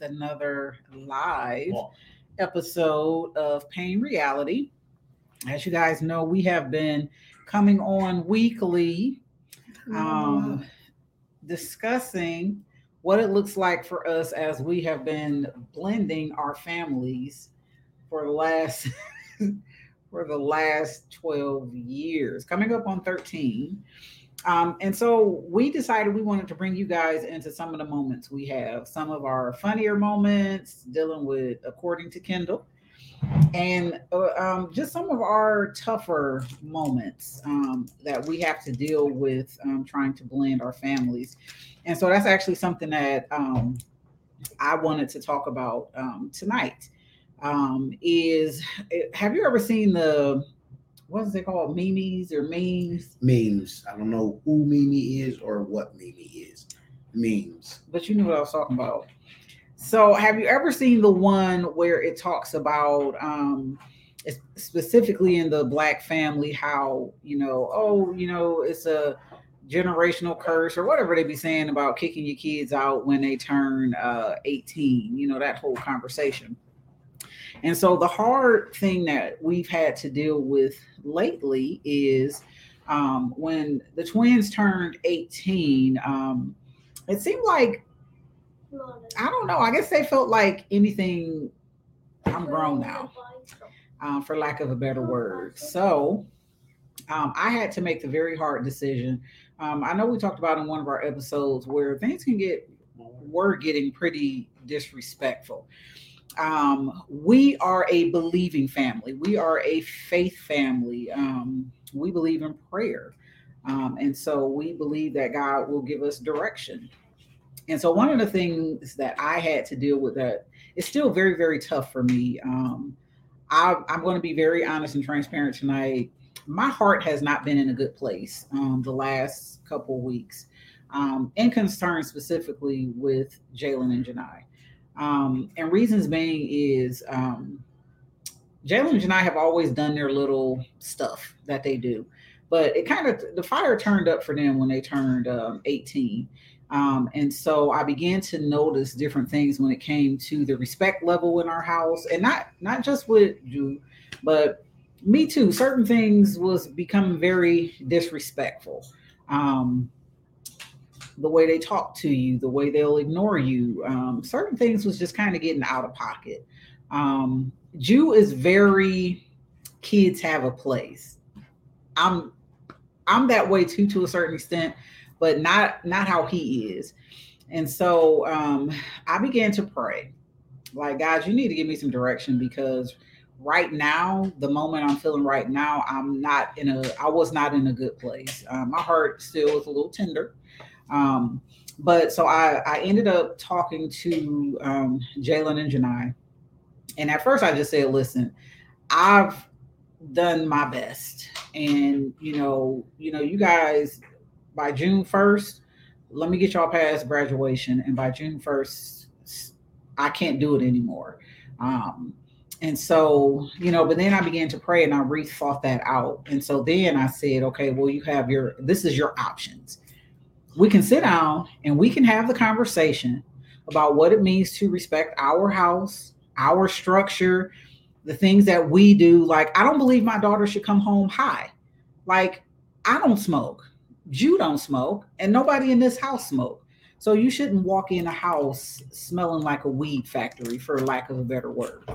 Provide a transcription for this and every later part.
with another live episode of Pain Reality. As you guys know, we have been coming on weekly, um, discussing what it looks like for us as we have been blending our families for the last for the last 12 years, coming up on 13. Um, and so we decided we wanted to bring you guys into some of the moments we have, some of our funnier moments dealing with according to Kendall, and uh, um, just some of our tougher moments um, that we have to deal with um, trying to blend our families. And so that's actually something that um, I wanted to talk about um, tonight. is have you ever seen the what is it called? Memes or memes? Memes. I don't know who Mimi is or what Mimi is. Memes. But you knew what I was talking about. So have you ever seen the one where it talks about um specifically in the black family how you know oh you know it's a generational curse or whatever they be saying about kicking your kids out when they turn uh 18 you know that whole conversation and so the hard thing that we've had to deal with lately is um, when the twins turned 18, um, it seemed like, I don't know, I guess they felt like anything, I'm grown now, uh, for lack of a better word. So um, I had to make the very hard decision. Um, I know we talked about in one of our episodes where things can get, were getting pretty disrespectful um, we are a believing family. We are a faith family. Um, we believe in prayer. Um, and so we believe that God will give us direction. And so one of the things that I had to deal with that is still very, very tough for me. Um, I, am going to be very honest and transparent tonight. My heart has not been in a good place um, the last couple weeks, um, in concern specifically with Jalen and Janai. Um, and reasons being is um, Jalen and I have always done their little stuff that they do, but it kind of the fire turned up for them when they turned um, 18. Um, and so I began to notice different things when it came to the respect level in our house, and not not just with you, but me too. Certain things was becoming very disrespectful. Um, the way they talk to you, the way they'll ignore you. Um, certain things was just kind of getting out of pocket. Um, Jew is very kids have a place. I'm I'm that way too to a certain extent, but not not how he is. And so um, I began to pray, like, guys, you need to give me some direction because right now, the moment I'm feeling right now, I'm not in a I was not in a good place. Um, my heart still is a little tender. Um, but so I, I ended up talking to um, Jalen and Janai. And at first I just said, listen, I've done my best. And you know, you know, you guys by June 1st, let me get y'all past graduation. And by June 1st, I can't do it anymore. Um, and so, you know, but then I began to pray and I rethought that out. And so then I said, okay, well, you have your this is your options we can sit down and we can have the conversation about what it means to respect our house, our structure, the things that we do. Like, I don't believe my daughter should come home high. Like, I don't smoke, you don't smoke, and nobody in this house smoke. So you shouldn't walk in a house smelling like a weed factory, for lack of a better word.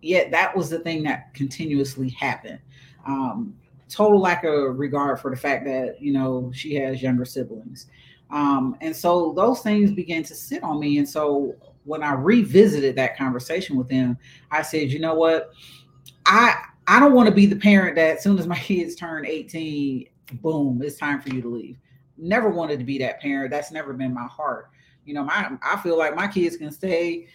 Yet that was the thing that continuously happened. Um, total lack of regard for the fact that you know she has younger siblings. Um, and so those things began to sit on me. And so when i revisited that conversation with them i said you know what? I i don't want to be the parent that as soon as my kids turn 18 boom it's time for you to leave. Never wanted to be that parent. That's never been my heart. You know my i feel like my kids can stay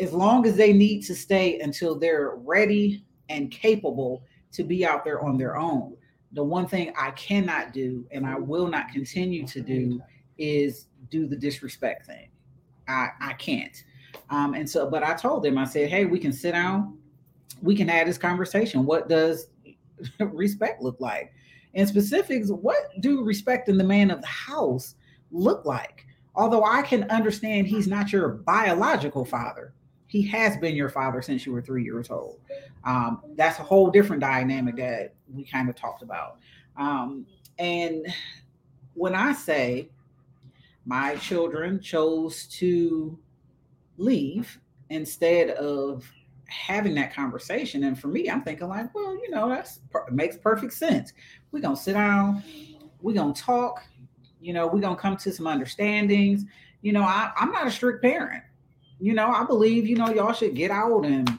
as long as they need to stay until they're ready and capable to be out there on their own. The one thing I cannot do and I will not continue to do is do the disrespect thing. I, I can't. Um, and so, but I told them, I said, hey, we can sit down, we can have this conversation. What does respect look like? In specifics, what do respect in the man of the house look like? although I can understand he's not your biological father, he has been your father since you were three years old. Um, that's a whole different dynamic that we kind of talked about. Um, and when I say my children chose to leave instead of having that conversation, and for me, I'm thinking like, well, you know, that's makes perfect sense. We're gonna sit down, we're gonna talk, you know, we're gonna come to some understandings. You know, I, I'm not a strict parent. You know, I believe, you know, y'all should get out and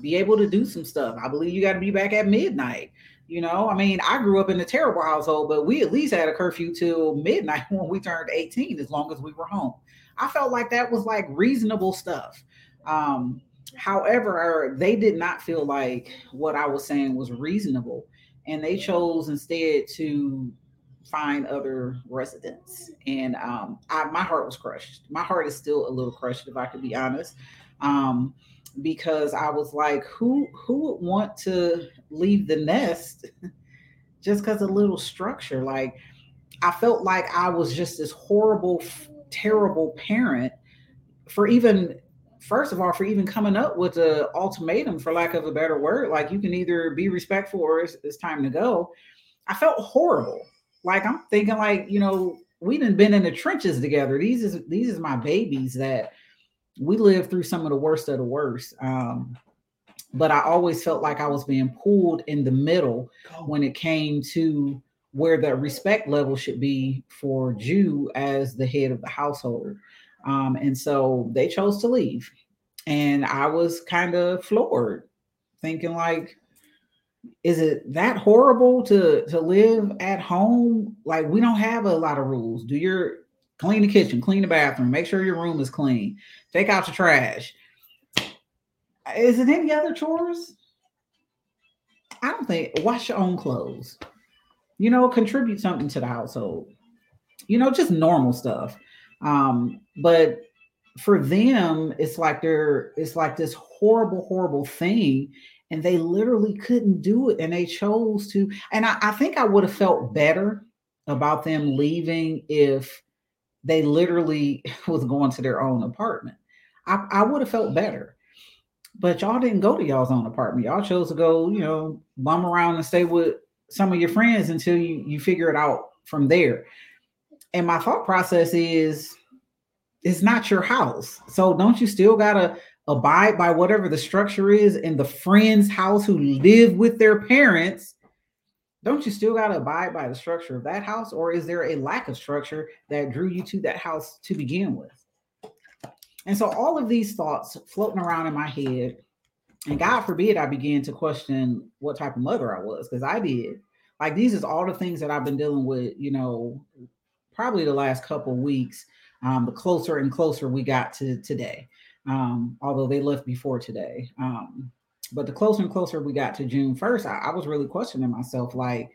be able to do some stuff. I believe you got to be back at midnight. You know, I mean, I grew up in a terrible household, but we at least had a curfew till midnight when we turned 18, as long as we were home. I felt like that was like reasonable stuff. Um, however, they did not feel like what I was saying was reasonable, and they chose instead to find other residents. And um, I, my heart was crushed. My heart is still a little crushed, if I could be honest. Um, because I was like, who who would want to leave the nest just because a little structure? Like, I felt like I was just this horrible, terrible parent for even first of all for even coming up with an ultimatum for lack of a better word like you can either be respectful or it's, it's time to go i felt horrible like i'm thinking like you know we have been in the trenches together these is these is my babies that we lived through some of the worst of the worst. Um, but I always felt like I was being pulled in the middle when it came to where the respect level should be for Jew as the head of the household. Um, and so they chose to leave. And I was kind of floored, thinking like, is it that horrible to to live at home? Like we don't have a lot of rules. Do your clean the kitchen, clean the bathroom, make sure your room is clean, take out the trash. Is it any other chores? I don't think wash your own clothes. You know, contribute something to the household. You know, just normal stuff. Um, but for them, it's like they're it's like this horrible, horrible thing. And they literally couldn't do it. And they chose to. And I, I think I would have felt better about them leaving if they literally was going to their own apartment. I, I would have felt better. But y'all didn't go to y'all's own apartment. Y'all chose to go, you know, bum around and stay with some of your friends until you you figure it out from there. And my thought process is it's not your house. So don't you still gotta abide by whatever the structure is in the friend's house who live with their parents don't you still got to abide by the structure of that house? Or is there a lack of structure that drew you to that house to begin with? And so all of these thoughts floating around in my head and god forbid i began to question what type of mother i was because i did. Like these is all the things that i've been dealing with you know probably the last couple weeks um, the closer and closer we got to today um, although they left before today um, but the closer and closer we got to June 1st, I, I, was really questioning myself like,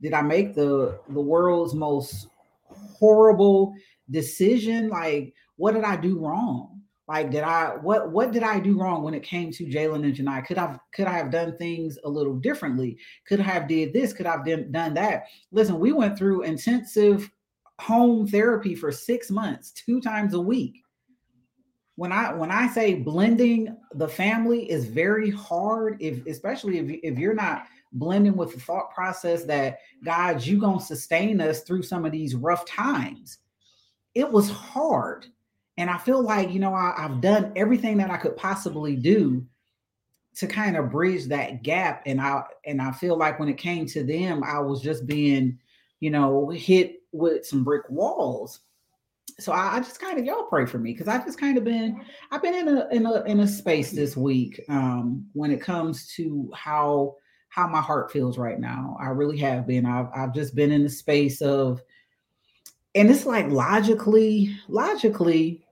did I make the the world's most horrible decision? Like, what did I do wrong? Like, did I what what did I do wrong when it came to Jalen and Janai? Could I could I have done things a little differently? Could I have did this? Could I have done, done that? Listen, we went through intensive home therapy for six months, two times a week when I when I say blending the family is very hard, if especially if if you're not blending with the thought process that God, you gonna sustain us through some of these rough times. It was hard, and I feel like you know I, I've done everything that I could possibly do to kind of bridge that gap, and I and I feel like when it came to them, I was just being, you know, hit with some brick walls so I, I just kind of y'all pray for me because I've just kind of been I've been in a in a in a space this week um, when it comes to how how my heart feels right now. I really have been. I've I've just been in the space of, and it's like logically, logically,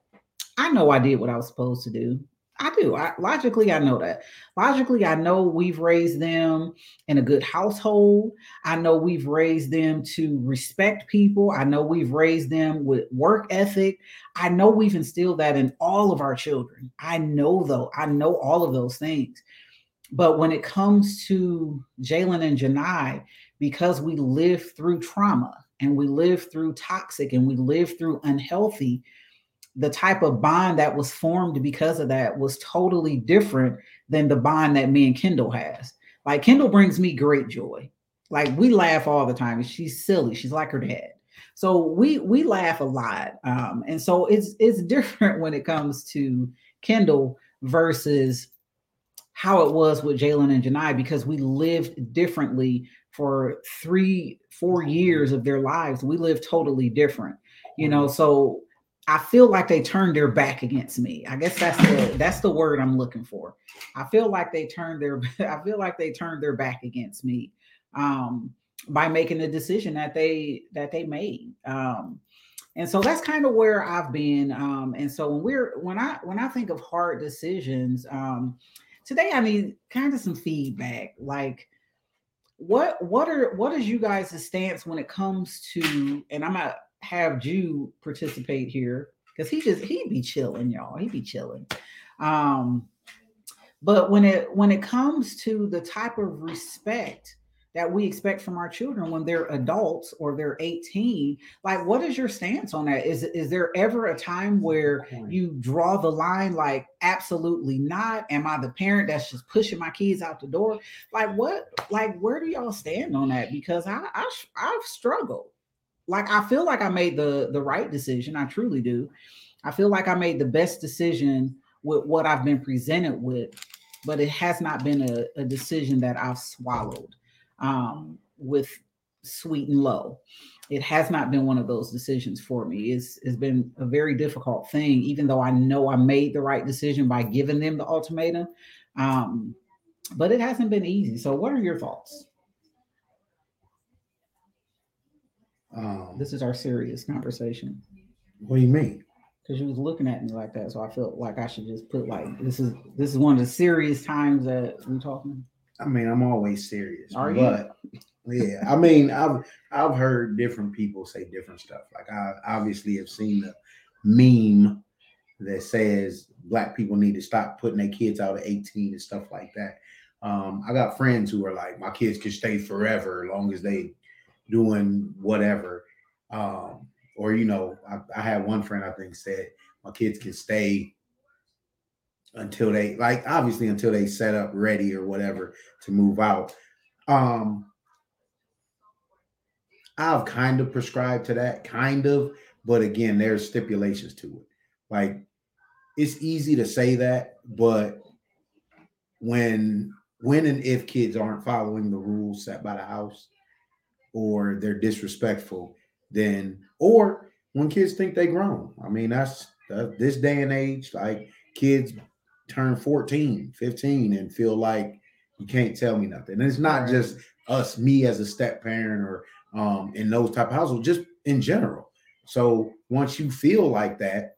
I know I did what I was supposed to do. I do. I, logically, I know that. Logically, I know we've raised them in a good household. I know we've raised them to respect people. I know we've raised them with work ethic. I know we've instilled that in all of our children. I know, though, I know all of those things. But when it comes to Jalen and Janai, because we live through trauma and we live through toxic and we live through unhealthy, the type of bond that was formed because of that was totally different than the bond that me and Kendall has. Like Kendall brings me great joy. Like we laugh all the time. She's silly. She's like her dad. So we we laugh a lot. Um, and so it's it's different when it comes to Kendall versus how it was with Jalen and Janai because we lived differently for three, four years of their lives. We lived totally different, you know. So I feel like they turned their back against me. I guess that's the that's the word I'm looking for. I feel like they turned their I feel like they turned their back against me um, by making the decision that they that they made. Um, and so that's kind of where I've been. Um, and so when we're when I when I think of hard decisions, um, today I need kind of some feedback. Like what what are what is you guys' stance when it comes to and I'm gonna have Jew participate here because he just he'd be chilling, y'all. He'd be chilling. Um, but when it when it comes to the type of respect that we expect from our children when they're adults or they're 18 like what is your stance on that? Is is there ever a time where you draw the line like absolutely not. Am i the parent that's just pushing my kids out the door? Like what like where do y'all stand on that? Because i, I i've struggled like I feel like I made the the right decision. I truly do. I feel like I made the best decision with what I've been presented with, but it has not been a, a decision that I've swallowed um, with sweet and low. It has not been one of those decisions for me. It's it's been a very difficult thing, even though I know I made the right decision by giving them the ultimatum. Um, but it hasn't been easy. So, what are your thoughts? Um, this is our serious conversation. What do you mean? Because you was looking at me like that, so I felt like I should just put like this is this is one of the serious times that we're talking. I mean, I'm always serious. Are but, you? yeah, I mean, I've I've heard different people say different stuff. Like I obviously have seen the meme that says black people need to stop putting their kids out at 18 and stuff like that. Um, I got friends who are like, my kids can stay forever as long as they doing whatever. Um, or you know, I, I had one friend I think said my kids can stay until they like obviously until they set up ready or whatever to move out. Um I've kind of prescribed to that, kind of, but again, there's stipulations to it. Like it's easy to say that, but when when and if kids aren't following the rules set by the house, or they're disrespectful, then or when kids think they grown. I mean, that's this day and age, like kids turn 14, 15 and feel like you can't tell me nothing. And it's not right. just us, me as a step parent or um in those type of households, just in general. So once you feel like that,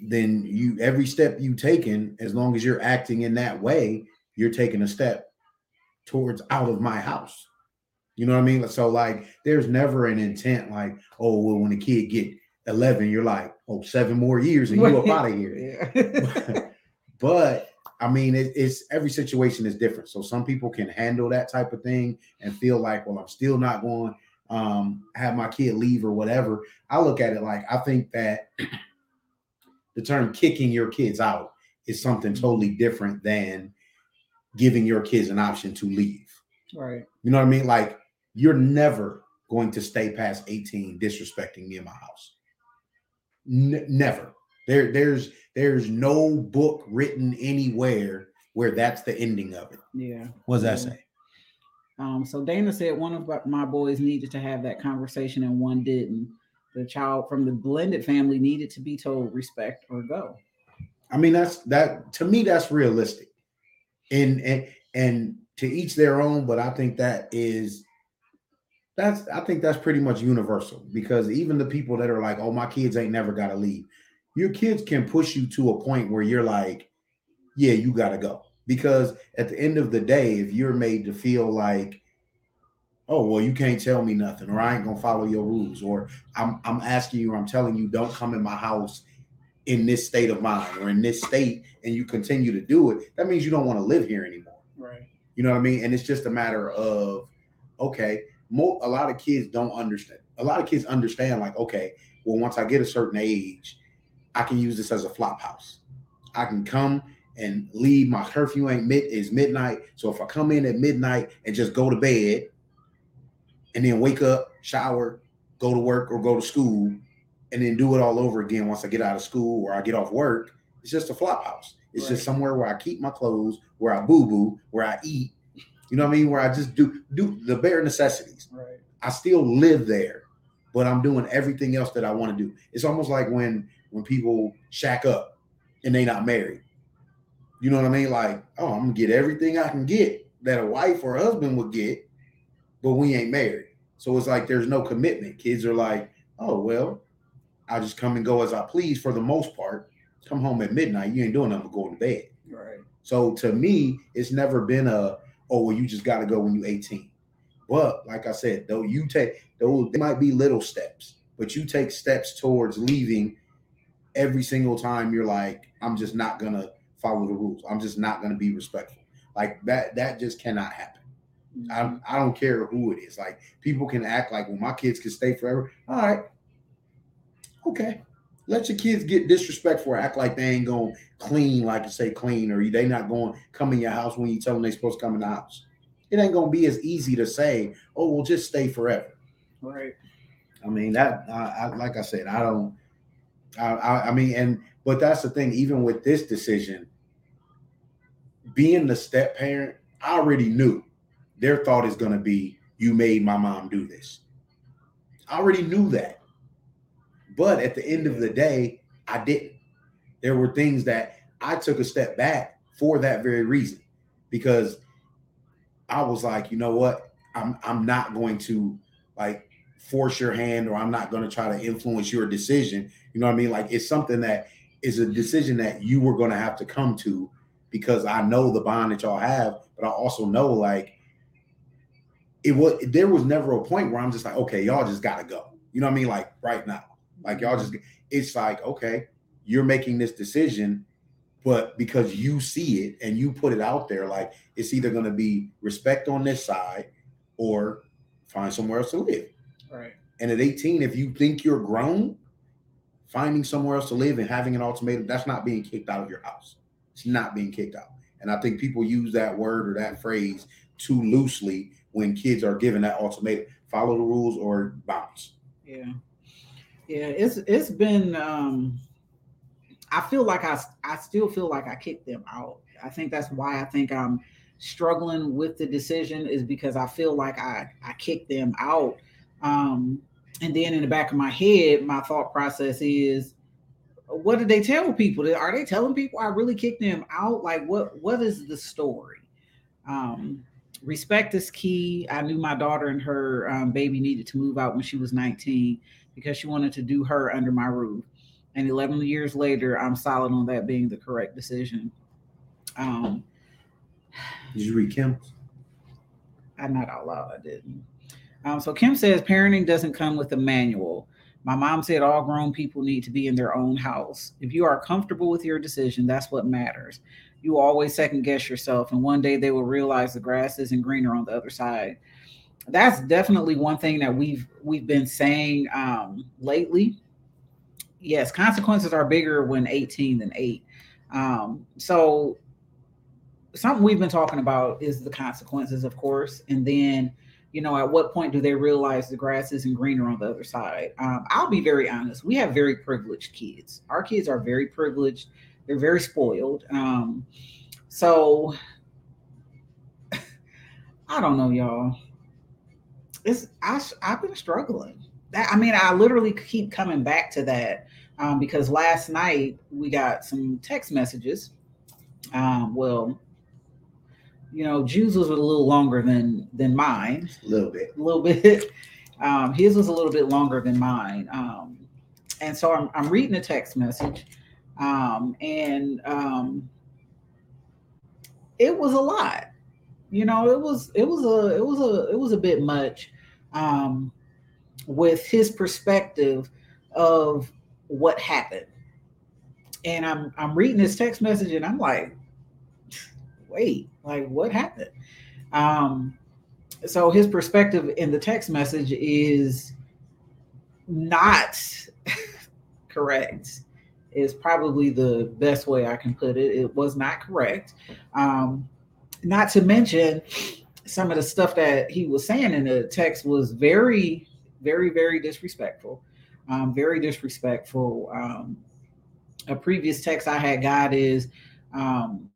then you every step you taken, as long as you're acting in that way, you're taking a step towards out of my house. You know what I mean? So like there's never an intent like, oh, well, when a kid get 11, you're like, oh, seven more years and you up out of here. Yeah. but I mean, it, it's every situation is different. So some people can handle that type of thing and feel like, well, I'm still not going um have my kid leave or whatever. I look at it like I think that the term kicking your kids out is something totally different than giving your kids an option to leave. Right. You know what I mean? Like you're never going to stay past 18 disrespecting me in my house. N- never. There, there's there's no book written anywhere where that's the ending of it. Yeah. What does yeah. that say? Um, so Dana said one of my boys needed to have that conversation and one didn't. The child from the blended family needed to be told respect or go. I mean, that's that to me, that's realistic. And and and to each their own, but I think that is that's I think that's pretty much universal because even the people that are like, oh, my kids ain't never got to leave, your kids can push you to a point where you're like, yeah, you got to go. Because at the end of the day, if you're made to feel like, oh, well, you can't tell me nothing, or I ain't gonna follow your rules, or I'm I'm asking you, or I'm telling you, don't come in my house in this state of mind or in this state, and you continue to do it, that means you don't want to live here anymore. Right. You know what I mean? And it's just a matter of, okay, more a lot of kids don't understand. A lot of kids understand, like, okay, well, once I get a certain age, I can use this as a flop house. I can come and leave. My curfew ain't mid is midnight. So if I come in at midnight and just go to bed and then wake up, shower, go to work or go to school, and then do it all over again once I get out of school or I get off work, it's just a flop house. It's right. just somewhere where I keep my clothes, where I boo boo, where I eat. You know what I mean? Where I just do do the bare necessities. Right. I still live there, but I'm doing everything else that I want to do. It's almost like when when people shack up and they not married. You know what I mean? Like, oh, I'm gonna get everything I can get that a wife or a husband would get, but we ain't married. So it's like there's no commitment. Kids are like, oh well, I'll just come and go as I please for the most part. Come home at midnight, you ain't doing nothing but going to bed. Right. So to me, it's never been a oh well, you just got to go when you're 18. But like I said, though you take those, they might be little steps, but you take steps towards leaving every single time. You're like, I'm just not gonna follow the rules. I'm just not gonna be respectful. Like that, that just cannot happen. Mm-hmm. I, I don't care who it is. Like people can act like, well, my kids can stay forever. All right, okay. Let your kids get disrespectful, act like they ain't going clean, like you say clean, or they not going come in your house when you tell them they supposed to come in the house. It ain't gonna be as easy to say, oh, we'll just stay forever. Right. I mean that. I, I like I said, I don't. I, I, I mean, and but that's the thing. Even with this decision, being the step parent, I already knew their thought is going to be, you made my mom do this. I already knew that. But at the end of the day, I didn't. There were things that I took a step back for that very reason because I was like, you know what? I'm I'm not going to like force your hand or I'm not going to try to influence your decision. You know what I mean? Like it's something that is a decision that you were going to have to come to because I know the bond that y'all have, but I also know like it was there was never a point where I'm just like, okay, y'all just gotta go. You know what I mean? Like right now. Like y'all just it's like, okay, you're making this decision, but because you see it and you put it out there, like it's either gonna be respect on this side or find somewhere else to live. Right. And at 18, if you think you're grown, finding somewhere else to live and having an ultimatum, that's not being kicked out of your house. It's not being kicked out. And I think people use that word or that phrase too loosely when kids are given that ultimatum follow the rules or bounce yeah yeah it's it's been um i feel like i i still feel like i kicked them out. I think that's why i think i'm struggling with the decision is because i feel like i i kicked them out. Um and then in the back of my head my thought process is what did they tell people? Are they telling people i really kicked them out? Like what what is the story? Um respect is key. I knew my daughter and her um, baby needed to move out when she was 19 because she wanted to do her under my roof. And 11 years later, I'm solid on that being the correct decision. Um, Did you read Kim? I'm not out loud. I didn't. Um, so Kim says parenting doesn't come with a manual. My mom said all grown people need to be in their own house. If you are comfortable with your decision, that's what matters you always second guess yourself and one day they will realize the grass isn't greener on the other side that's definitely one thing that we've we've been saying um, lately. Yes consequences are bigger when 18 than 8 um, so something we've been talking about is the consequences of course and then you know at what point do they realize the grass isn't greener on the other side? Um, i'll be very honest we have very privileged kids. Our kids are very privileged. They're very spoiled. Um, so I don't know, y'all. It's I I've been struggling. That I mean, I literally keep coming back to that um, because last night we got some text messages. Um, well, you know, Jews was a little longer than than mine. A little bit. A little bit. Um, his was a little bit longer than mine. Um, and so I'm, I'm reading a text message um, and um, it was a lot. You know, it was it was a it was a it was a bit much um, with his perspective of what happened. And I'm I'm reading this text message and I'm like, wait, like what happened? Um, so his perspective in the text message is not correct is probably the best way I can put it. It was not correct. Um, not to mention some of the stuff that he was saying in the text was very, very, very disrespectful. Um, very disrespectful. Um, a previous text I had got is, um,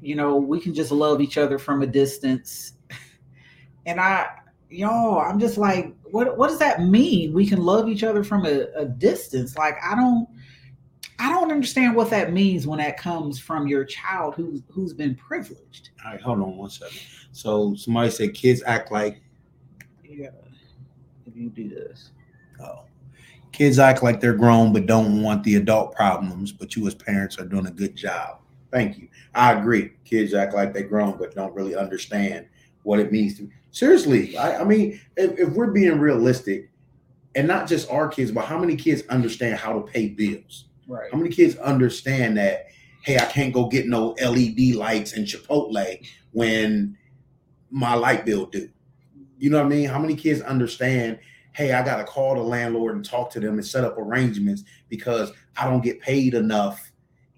you know, we can just love each other from a distance. and I, yo, I'm just like, what what does that mean? We can love each other from a, a distance. Like I don't I don't understand what that means when that comes from your child who's who's been privileged. All right, hold on one second. So somebody said kids act like Yeah, if you do this. oh kids act like they're grown but don't want the adult problems, but you as parents are doing a good job. Thank you. I agree. Kids act like they're grown but don't really understand what it means to seriously. I, I mean, if, if we're being realistic, and not just our kids, but how many kids understand how to pay bills? Right. How many kids understand that? Hey, I can't go get no LED lights and Chipotle when my light bill due. You know what I mean? How many kids understand? Hey, I got to call the landlord and talk to them and set up arrangements because I don't get paid enough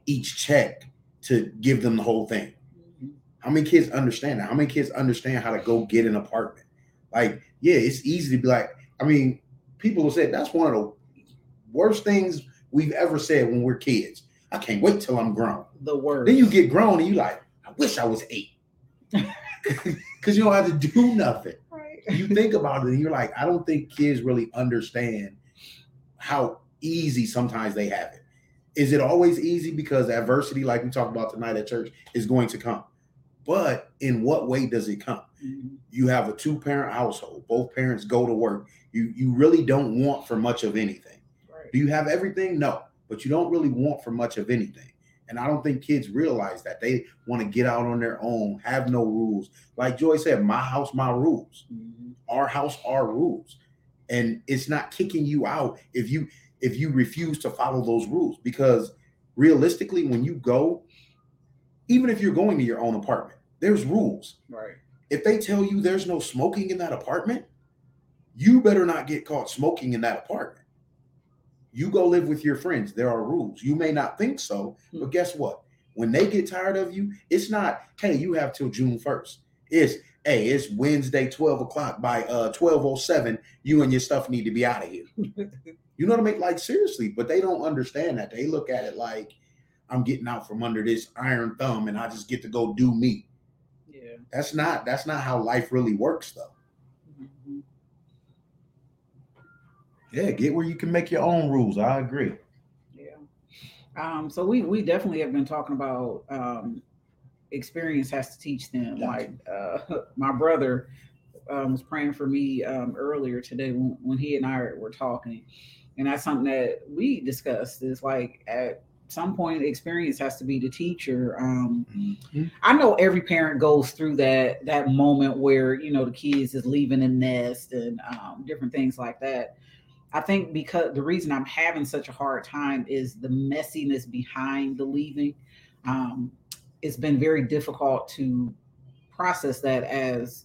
each check to give them the whole thing. Mm-hmm. How many kids understand that? How many kids understand how to go get an apartment? Like, yeah, it's easy to be like, I mean, people will say that's one of the worst things we've ever said when we're kids. I can't wait till I'm grown. The word. Then you get grown and you like, I wish I was eight. Because you don't have to do nothing. right. You think about it and you're like, I don't think kids really understand how easy sometimes they have it. Is it always easy? Because adversity, like we talked about tonight at church, is going to come. But in what way does it come? Mhm. You have a two-parent household, both parents go to work. You you really don't want for much of anything. Do you have everything? No, but you don't really want for much of anything. And I don't think kids realize that they want to get out on their own, have no rules. Like Joy said, my house, my rules. Mhm. Our house, our rules. And it's not kicking you out if you if you refuse to follow those rules. Because realistically, when you go, even if you're going to your own apartment, there's rules. Right. If they tell you there's no smoking in that apartment, you better not get caught smoking in that apartment. You go live with your friends. There are rules. You may not think so, but guess what? When they get tired of you, it's not, hey, you have till June 1st. It's, hey, it's Wednesday, 12 o'clock. By uh 1207, you and your stuff need to be out of here. You know what I mean? Like seriously, but they don't understand that. They look at it like I'm getting out from under this iron thumb and I just get to go do me. yeah. That's not that's not how life really works though. Yeah, get where you can make your own rules. I agree. Yeah. Um, so we we definitely have been talking about um experience has to teach them. Like uh my brother um, was praying for me um earlier today when, when he and I were talking. And that's something that we discussed is like at some point experience has to be the teacher. Um I know every parent goes through that that moment where you know the kids is leaving the nest and um, different things like that. I think because the reason I'm having such a hard time is the messiness behind the leaving. Um, it's been very difficult to process that as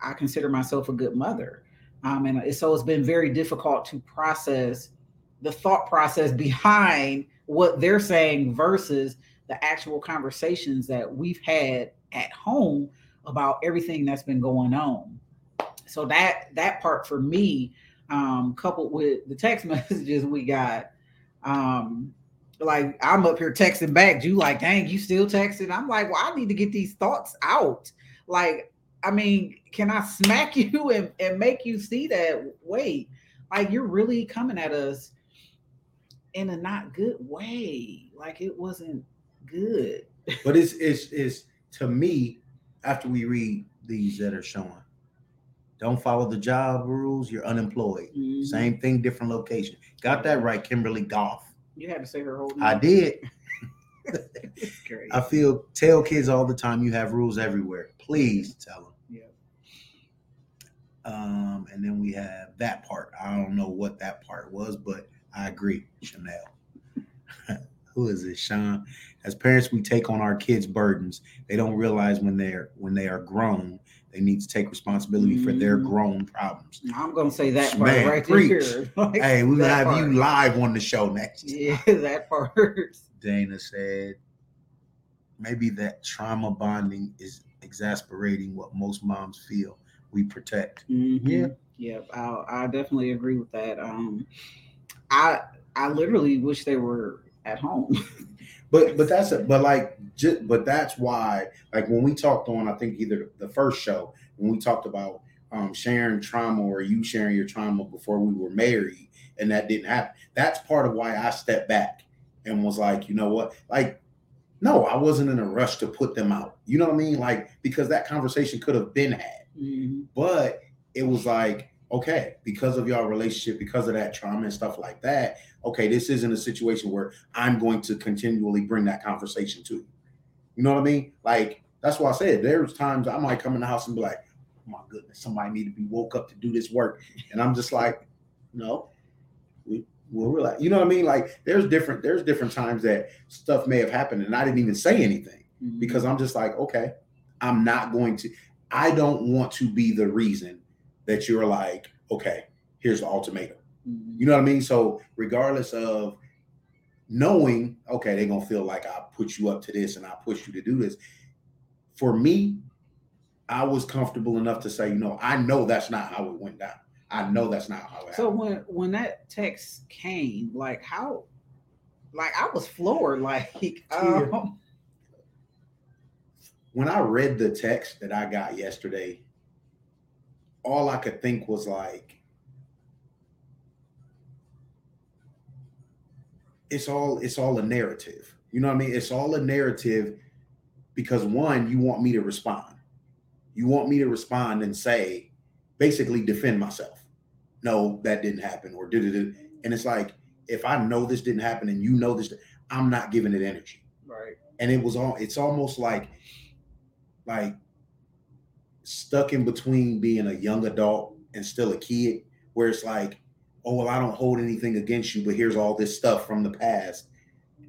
I consider myself a good mother. Um, and so it's been very difficult to process the thought process behind what they're saying versus the actual conversations that we've had at home about everything that's been going on. So that that part for me, um, coupled with the text messages we got, um, like I'm up here texting back, you like, dang, you still texting? I'm like, well, I need to get these thoughts out. Like, I mean, can I smack you and, and make you see that? Wait, like you're really coming at us in a not good way. Like it wasn't good. But it's it's it's to me, after we read these that are showing, don't follow the job rules, you're unemployed. Mhm. Same thing, different location. Got that right, Kimberly Goff. You had to say her whole name. I did. I feel tell kids all the time you have rules everywhere. Please tell them. Yeah. Um, and then we have that part. I don't know what that part was, but I agree, Chanel. Who is it, Sean? As parents, we take on our kids' burdens. They don't realize when they're when they are grown They need to take responsibility for their Mhm. grown problems. I'm gonna say that part Man, right preach. there. Like, Hey, we're gonna that have you live on the show next. Yeah, that part. Dana said, maybe that trauma bonding is exasperating what most moms feel we protect. Mhm. Yeah. Yep. I I definitely agree with that. Um, I I literally wish they were at home. But but that's it. But like, ju- but that's why, like when we talked on, I think either the first show when we talked about um, sharing trauma or you sharing your trauma before we were married, and that didn't happen. That's part of why I stepped back and was like, you know what, like. No, I wasn't in a rush to put them out. You know what I mean? Like, because that conversation could have been had. Mhm. but it was like okay because of your relationship because of that trauma and stuff like that okay this isn't a situation where i'm going to continually bring that conversation to you. You know what i mean? Like that's why i said there's times i might come in the house and be like oh my goodness somebody need to be woke up to do this work. And i'm just like no. We, we'll relax. You know what i mean? Like there's different there's different times that stuff may have happened and i didn't even say anything Mhm. because I'm just like, okay, I'm not going to, I don't want to be the reason that you're like, okay, here's the ultimatum. Mhm. You know what I mean? So, regardless of knowing, okay, they're going to feel like I put you up to this and I push you to do this, for me, I was comfortable enough to say, you know, I know that's not how it went down. I know that's not how it So happened. when when that text came, like how, like I was floored. Like, um, when I read the text that I got yesterday, all I could think was like, it's all it's all a narrative. You know what I mean? It's all a narrative because one, you want me to respond. You want me to respond and say, basically defend myself. No, that didn't happen, or did it? And it's like, if I know this didn't happen and you know this, I'm not giving it energy right. and it was all it's almost like like stuck in between being a young adult and still a kid where it's like oh well i don't hold anything against you but here's all this stuff from the past.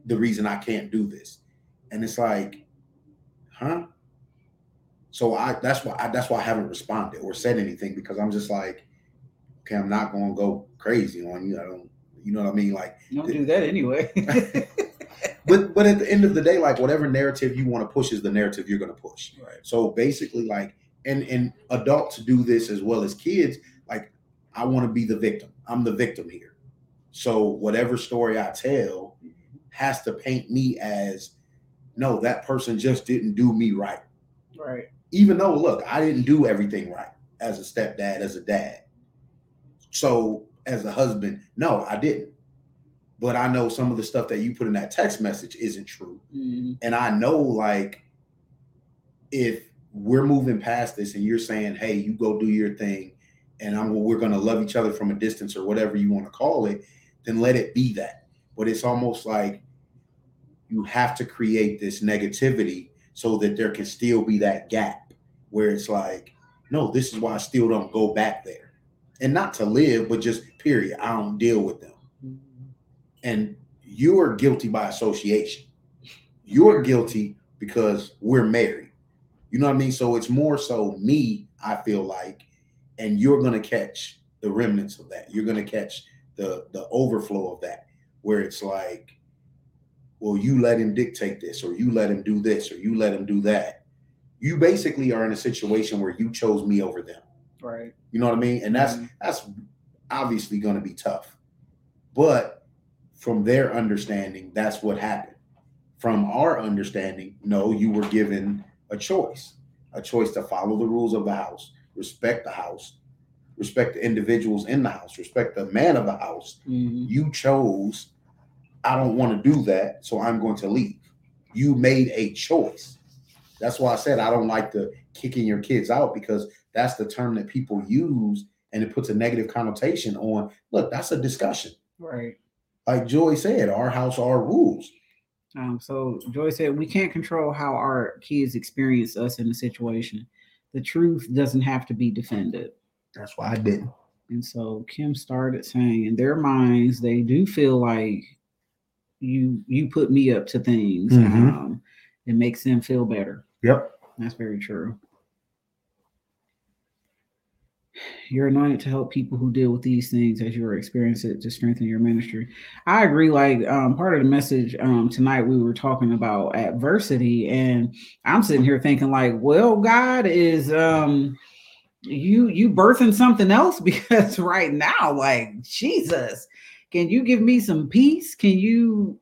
The reason i can't do this. And it's like huh? So i that's why I, that's why i haven't responded or said anything because i'm just like okay i'm not going to go crazy on you. I don't you know what i mean? Like Don't do that anyway. but but at the end of the day like whatever narrative you want to push is the narrative you're going to push. Right. so basically like and and adults do this as well as kids like i want to be the victim. I'm the victim here. So whatever story i tell has to paint me as no that person just didn't do me right. Right. even though look i didn't do everything right as a stepdad as a dad. So as a husband no i didn't. But i know some of the stuff that you put in that text message isn't true. Mhm. and I know like if we're moving past this and you're saying, hey, you go do your thing and I'm we're gonna love each other from a distance or whatever you want to call it, then let it be that. But it's almost like you have to create this negativity so that there can still be that gap where it's like, no, this is why I still don't go back there. And not to live, but just period. I don't deal with them Mhm. and you are guilty by association. You're guilty because we're married. You know what I mean? So it's more so me, I feel like, and you're gonna catch the remnants of that. You're gonna catch the the overflow of that, where it's like, well, you let him dictate this, or you let him do this, or you let him do that. You basically are in a situation where you chose me over them. Right. You know what I mean? And that's Mhm. that's obviously going to be tough. But from their understanding, that's what happened. From our understanding, no, you were given a choice, a choice to follow the rules of the house, respect the house, respect the individuals in the house, respect the man of the house. Mhm. You chose, I don't want to do that, so I'm going to leave. You made a choice. That's why I said I don't like the kicking your kids out because that's the term that people use and it puts a negative connotation on. Look, that's a discussion. Right. Like Joy said, our house, our rules. Um, so Joy said we can't control how our kids experience us in a situation. The truth doesn't have to be defended. That's why I didn't. And so Kim started saying in their minds they do feel like you you put me up to things. Mhm. Um, it makes them feel better. Yep. That's very true. You're anointed to help people who deal with these things as you experience it to strengthen your ministry. I agree. Like um, part of the message um, tonight, we were talking about adversity, and I'm sitting here thinking, like, well, God is um, you you birthing something else because right now, like Jesus, can you give me some peace? Can you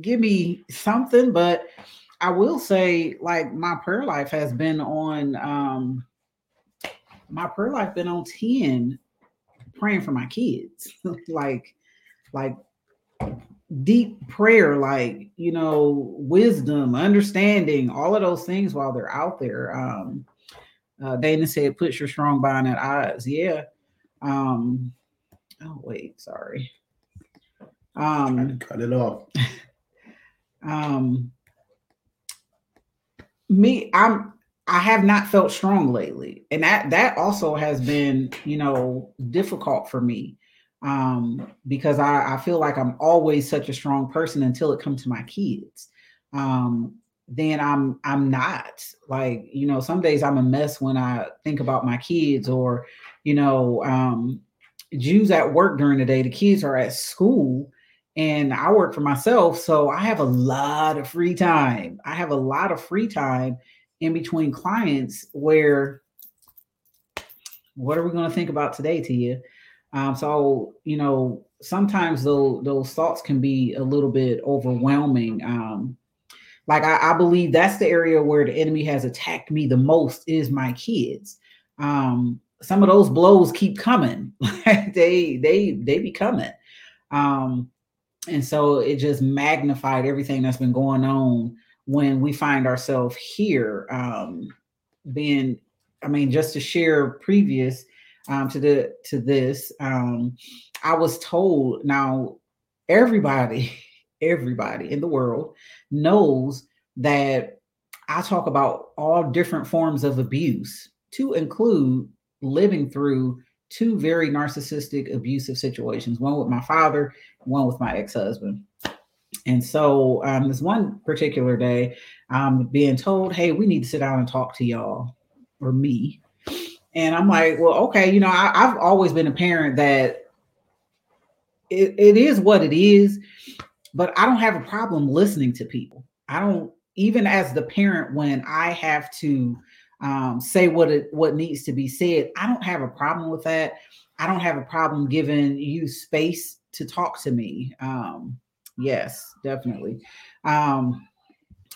give me something? But I will say, like, my prayer life has been on. Um, my prayer life been on 10 praying for my kids. Like like deep prayer like you know wisdom understanding all of those things while they're out there. Um uh dana said put your strong bond at odds. Yeah. Um oh wait sorry. Um cut it off. um me i'm I have not felt strong lately. And that that also has been, you know, difficult for me. Um, because I, I feel like I'm always such a strong person until it comes to my kids. Um, then I'm I'm not. Like, you know, some days I'm a mess when I think about my kids or, you know, um Jews at work during the day, the kids are at school and I work for myself. So I have a lot of free time. I have a lot of free time in between clients where what are we going to think about today Tia? Um, so you know, sometimes those those thoughts can be a little bit overwhelming. Um, like I, I, believe that's the area where the enemy has attacked me the most is my kids. Um, some of those blows keep coming. they they they be coming. Um, and so it just magnified everything that's been going on when we find ourselves here um, being i mean just to share previous um, to the to this um, i was told now everybody everybody in the world knows that i talk about all different forms of abuse to include living through two very narcissistic abusive situations one with my father one with my ex-husband and so um, this one particular day, I'm being told, hey, we need to sit down and talk to y'all or me. And I'm like, well, okay, you know, I, have always been a parent that it, it is what it is, but I don't have a problem listening to people. I don't, even as the parent, when I have to um, say what it what needs to be said, I don't have a problem with that. I don't have a problem giving you space to talk to me. Um, Yes, definitely. Um,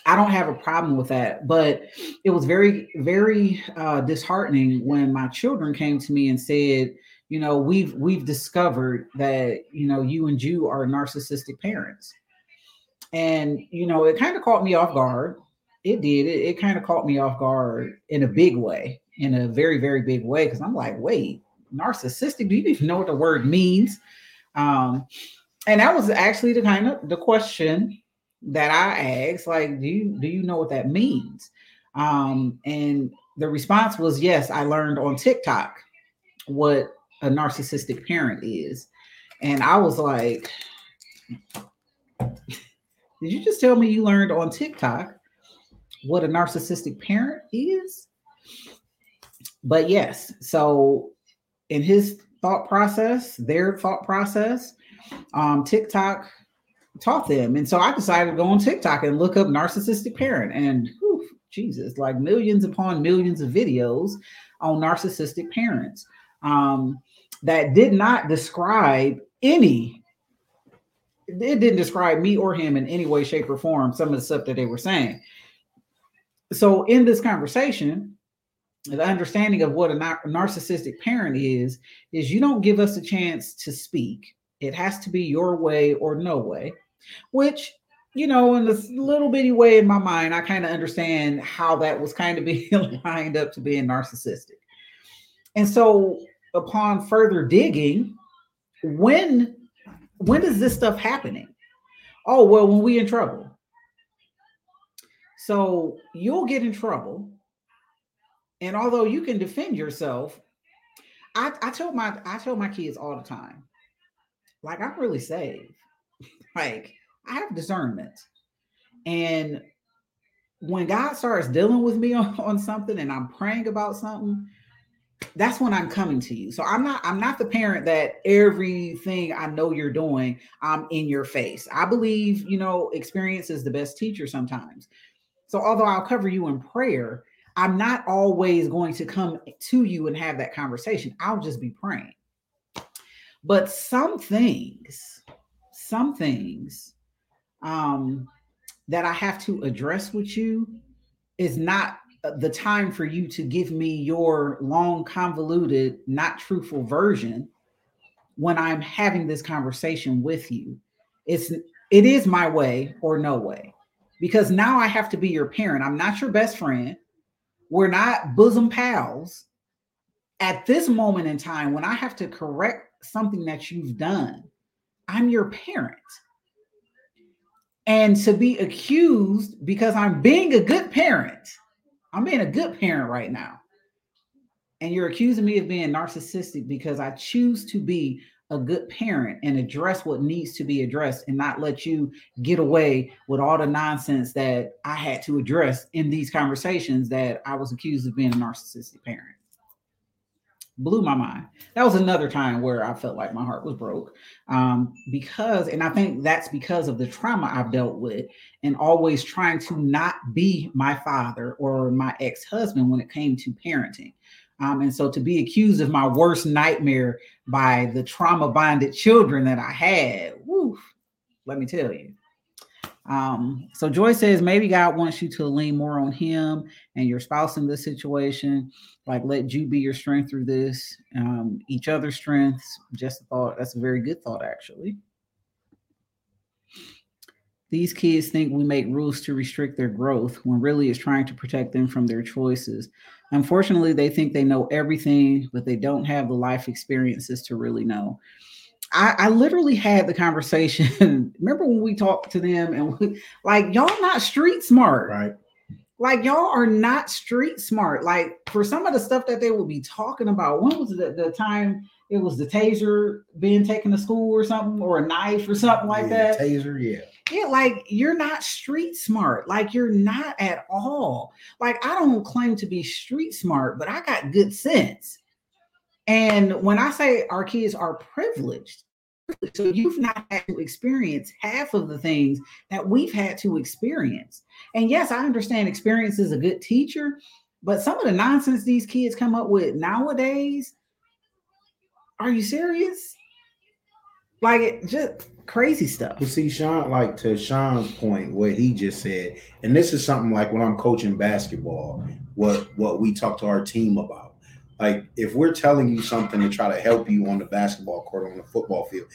I don't have a problem with that, but it was very, very uh, disheartening when my children came to me and said, you know, we've we've discovered that you know you and you are narcissistic parents, and you know it kind of caught me off guard. It did. It, it kind of caught me off guard in a big way, in a very, very big way, because I'm like, wait, narcissistic? Do you even know what the word means? Um, and that was actually the kind of the question that I asked, like, do you do you know what that means? Um, and the response was yes, I learned on TikTok what a narcissistic parent is. And I was like, did you just tell me you learned on TikTok what a narcissistic parent is? But yes, so in his thought process, their thought process, um, TikTok taught them. And so I decided to go on TikTok and look up narcissistic parent. And whew, Jesus, like millions upon millions of videos on narcissistic parents um, that did not describe any, it didn't describe me or him in any way, shape, or form, some of the stuff that they were saying. So in this conversation, the understanding of what a narcissistic parent is, is you don't give us a chance to speak it has to be your way or no way, which, you know, in this little bitty way in my mind, I kind of understand how that was kind of being lined up to being narcissistic. And so upon further digging, when when is this stuff happening? Oh, well, when we in trouble. So you'll get in trouble. And although you can defend yourself, I, I tell my I tell my kids all the time, like I'm really saved. like I have discernment. And when God starts dealing with me on, on something and I'm praying about something, that's when I'm coming to you. So I'm not I'm not the parent that everything I know you're doing, I'm in your face. I believe, you know, experience is the best teacher sometimes. So although I'll cover you in prayer, I'm not always going to come to you and have that conversation. I'll just be praying. But some things, some things um that I have to address with you is not uh, the time for you to give me your long, convoluted, not truthful version when I'm having this conversation with you. It's it is my way or no way. Because now I have to be your parent. I'm not your best friend. We're not bosom pals. At this moment in time, when I have to correct something that you've done, I'm your parent. And to be accused because I'm being a good parent I'm being a good parent right now. And you're accusing me of being narcissistic because I choose to be a good parent and address what needs to be addressed and not let you get away with all the nonsense that I had to address in these conversations that I was accused of being a narcissistic parent blew my mind. That was another time where I felt like my heart was broke um, because, and I think that's because of the trauma I've dealt with and always trying to not be my father or my ex husband when it came to parenting. Um, and so to be accused of my worst nightmare by the trauma bonded children that I had, woof, let me tell you. Um, so Joy says maybe God wants you to lean more on Him and your spouse in this situation. Like let you be your strength through this, um, each other's strengths. Just a thought. That's a very good thought, actually. These kids think we make rules to restrict their growth when really it's trying to protect them from their choices. Unfortunately, they think they know everything, but they don't have the life experiences to really know. I, I literally had the conversation. Remember when we talked to them and we, like y'all not street smart, right? Like y'all are not street smart. Like for some of the stuff that they would be talking about. When was the, the time it was the taser being taken to school or something, or a knife or something like yeah, that? Taser, yeah. Yeah, like you're not street smart. Like you're not at all. Like I don't claim to be street smart, but I got good sense. And when I say our kids are privileged, so you've not had to experience half of the things that we've had to experience. And yes, I understand experience is a good teacher, but some of the nonsense these kids come up with nowadays, are you serious? Like it just crazy stuff. You see, Sean, like to Sean's point, what he just said, and this is something like when I'm coaching basketball, what what we talk to our team about like if we're telling you something to try to help you on the basketball court on the football field,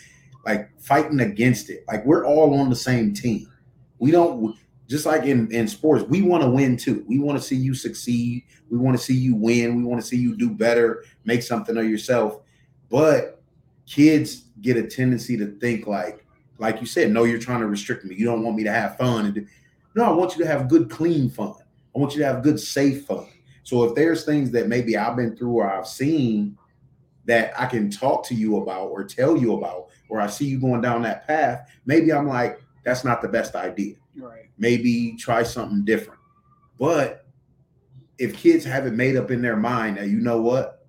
like fighting against it, like we're all on the same team. We don't just like in in sports, we want to win too. We want to see you succeed. We want to see you win. We want to see you do better, make something of yourself. But kids get a tendency to think like, like you said, no, you're trying to restrict me. You don't want me to have fun. No, I want you to have good, clean fun. I want you to have good, safe fun. So if there's things that maybe I've been through or I've seen that I can talk to you about or tell you about, or I see you going down that path, maybe I'm like, that's not the best idea. Right. Maybe try something different. But if kids have it made up in their mind that you know what,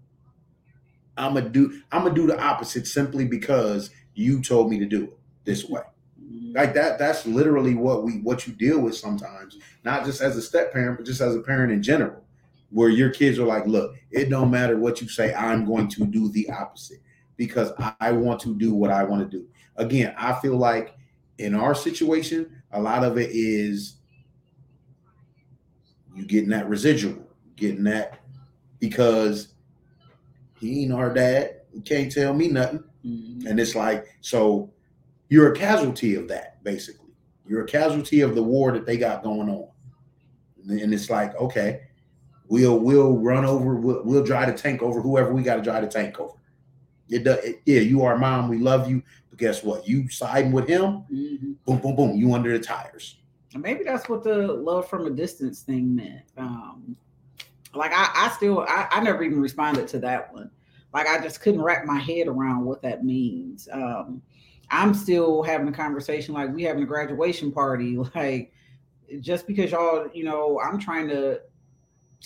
I'm gonna do I'm gonna do the opposite simply because you told me to do it this way. Mm-hmm. Like that, that's literally what we what you deal with sometimes, not just as a step parent, but just as a parent in general where your kids are like, look, it don't matter what you say, I'm going to do the opposite because I want to do what I want to do. Again, I feel like in our situation, a lot of it is you getting that residual, getting that because he ain't our dad. He can't tell me nothing. Mm-hmm. And it's like, so you're a casualty of that, basically. You're a casualty of the war that they got going on. And it's like, okay, We'll we'll run over. We'll, we'll drive the tank over whoever we got to drive the tank over. It does. It, yeah, you are mom. We love you. But guess what? You siding with him. Mm-hmm. Boom, boom, boom. You under the tires. Maybe that's what the love from a distance thing meant. Um, like I, I still, I, I never even responded to that one. Like I just couldn't wrap my head around what that means. Um, I'm still having a conversation like we having a graduation party. Like just because y'all, you know, I'm trying to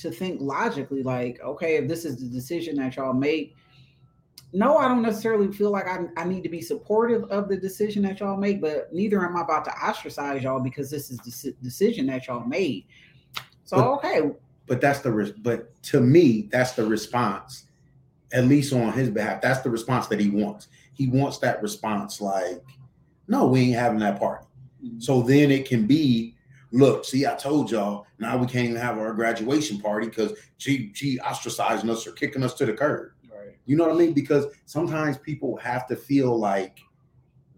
to think logically, like, okay, if this is the decision that y'all make, no, I don't necessarily feel like I, I need to be supportive of the decision that y'all make, but neither am I about to ostracize y'all because this is the decision that y'all made. So but, okay, but that's the but to me that's the response, at least on his behalf. That's the response that he wants. He wants that response, like, no, we ain't having that party. Mm-hmm. So then it can be, look, see, I told y'all. Now we can't even have our graduation party because she she ostracizing us or kicking us to the curb. You know what I mean? Because sometimes people have to feel like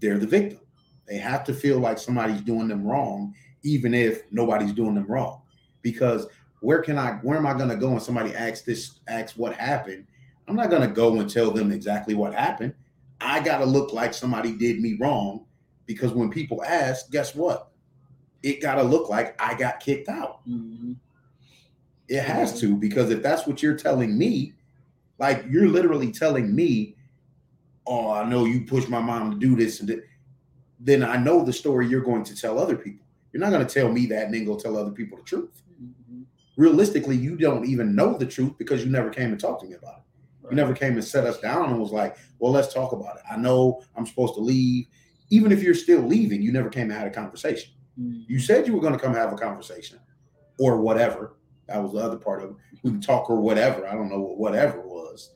they're the victim. They have to feel like somebody's doing them wrong, even if nobody's doing them wrong. Because where can I, where am I going to go when somebody asks this, asks what happened? I'm not going to go and tell them exactly what happened. I got to look like somebody did me wrong because when people ask, guess what? It got to look like I got kicked out. Mm-hmm. It has to because if that's what you're telling me, like you're literally telling me, "Oh, I know you pushed my mom to do this," and th-. then I know the story you're going to tell other people. You're not going to tell me that and then go tell other people the truth. Mm-hmm. Realistically, you don't even know the truth because you never came and talked to me about it. Right. You never came and set us down and was like, "Well, let's talk about it." I know I'm supposed to leave. Even if you're still leaving, you never came and had a conversation. You said you were going to come have a conversation or whatever. That was the other part of it. We can talk or whatever. I don't know what whatever was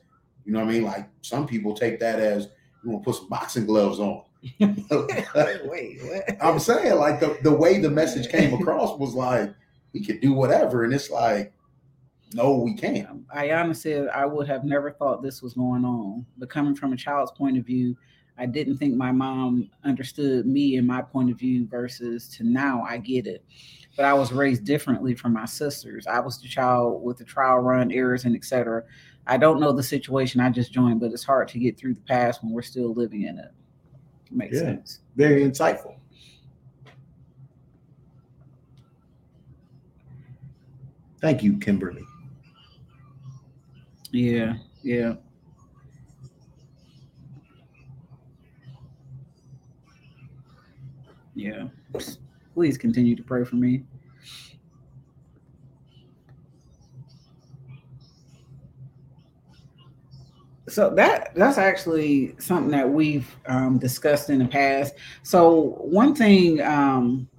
you know what I mean? Like some people take that as you want to put some boxing gloves on. wait, what? I'm saying like the, the way the message came across was like we could do whatever, and it's like no, we can't. I honestly, I would have never thought this was going on. But coming from a child's point of view, I didn't think my mom understood me and my point of view versus to now I get it. But I was raised differently from my sisters. I was the child with the trial run errors and etc. I don't know the situation I just joined, but it's hard to get through the past when we're still living in it. it makes yeah, sense. Very insightful. Thank you, Kimberly. Yeah, yeah. Yeah. Please continue to pray for me. so that that's actually something that we've um, discussed in the past. So one thing, um,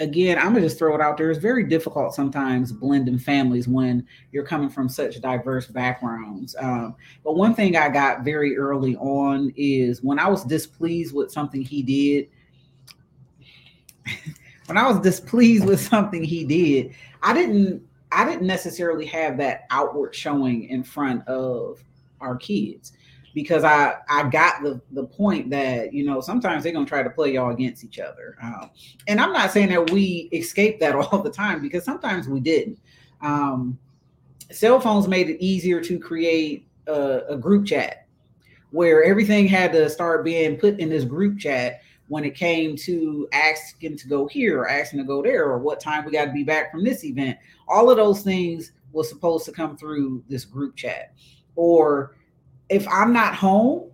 again, I'm gonna just throw it out there. It's very difficult sometimes blending families when you're coming from such diverse backgrounds. Um, but one thing I got very early on is when I was displeased with something he did. when I was displeased with something he did, I didn't I didn't necessarily have that outward showing in front of our kids because I I got the the point that you know sometimes they're gonna try to play y'all against each other, um, and I'm not saying that we escape that all the time because sometimes we didn't. Um, cell phones made it easier to create a, a group chat where everything had to start being put in this group chat when it came to asking to go here or asking to go there or what time we got to be back from this event. All of those things was supposed to come through this group chat or if I'm not home,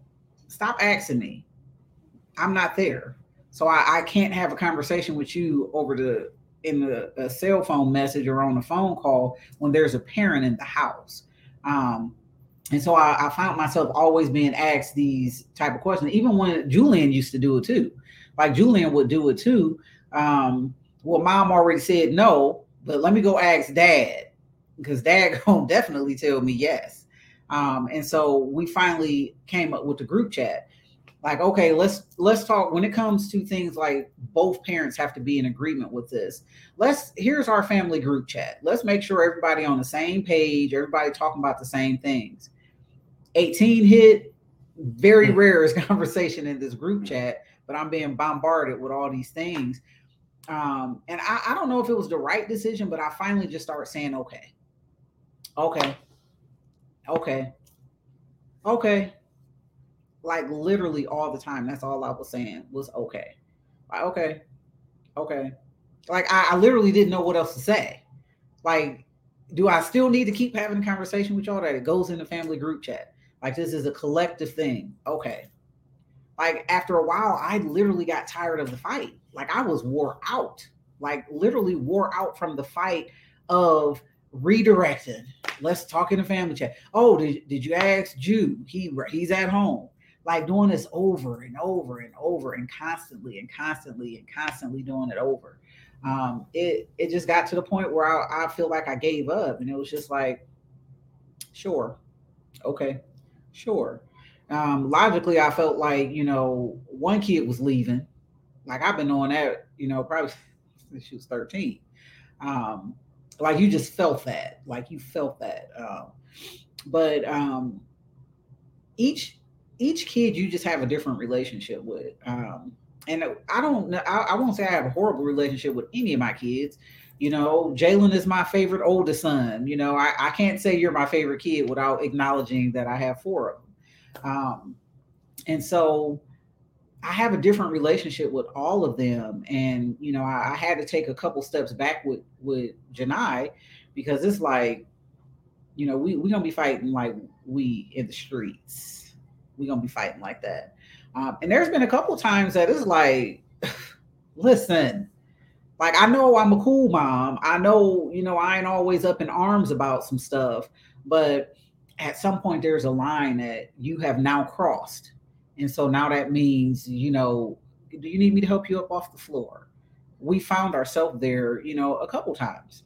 stop asking me. I'm not there. So I, I can't have a conversation with you over the in the, a cell phone message or on a phone call when there's a parent in the house. Um, and so I, I, found myself always being asked these type of questions, even when Julian used to do it too. Like Julian would do it too. Um, well, mom already said no, but let me go ask dad because dad gonna definitely tell me yes. Um, and so we finally came up with the group chat. Like, okay, let's let's talk when it comes to things like both parents have to be in agreement with this. Let's here's our family group chat. Let's make sure everybody on the same page, everybody talking about the same things. 18 hit, very hmm. rare is conversation in this group chat, but I'm being bombarded with all these things. Um, and I, I don't know if it was the right decision, but I finally just started saying, okay, okay, okay, okay. Like literally all the time. That's all I was saying was okay. Like, okay, okay. Like I, I literally didn't know what else to say. Like, do I still need to keep having a conversation with y'all that it goes in the family group chat? Like this is a collective thing. Okay. Like after a while, I literally got tired of the fight. Like I was wore out. Like literally wore out from the fight of redirecting. Let's talk in the family chat. Oh, did, did you ask Jew? He he's at home. Like doing this over and over and over and constantly and constantly and constantly doing it over. Um, it it just got to the point where I, I feel like I gave up, and it was just like, sure, okay, sure. Um, logically, I felt like you know one kid was leaving. Like I've been knowing that you know probably since she was thirteen. Um, like you just felt that like you felt that um, but um each each kid you just have a different relationship with um and i don't know I, I won't say i have a horrible relationship with any of my kids you know jalen is my favorite oldest son you know I, I can't say you're my favorite kid without acknowledging that i have four of them um and so I have a different relationship with all of them, and you know, I, I had to take a couple steps back with with Janai because it's like, you know, we we gonna be fighting like we in the streets. We gonna be fighting like that. Um, and there's been a couple times that it's like, listen, like I know I'm a cool mom. I know, you know, I ain't always up in arms about some stuff, but at some point there's a line that you have now crossed and so now that means, you know, do you need me to help you up off the floor? We found ourselves there, you know, a couple times.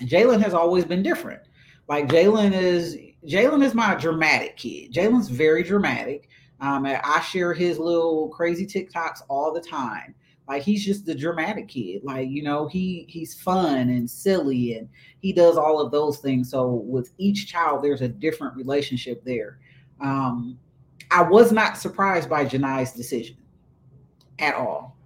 Jalen has always been different. Like Jalen is Jalen is my dramatic kid. Jalen's very dramatic. Um, I share his little crazy TikToks all the time. Like he's just the dramatic kid. Like you know, he he's fun and silly, and he does all of those things. So with each child, there's a different relationship there. Um, I was not surprised by Janai's decision at all.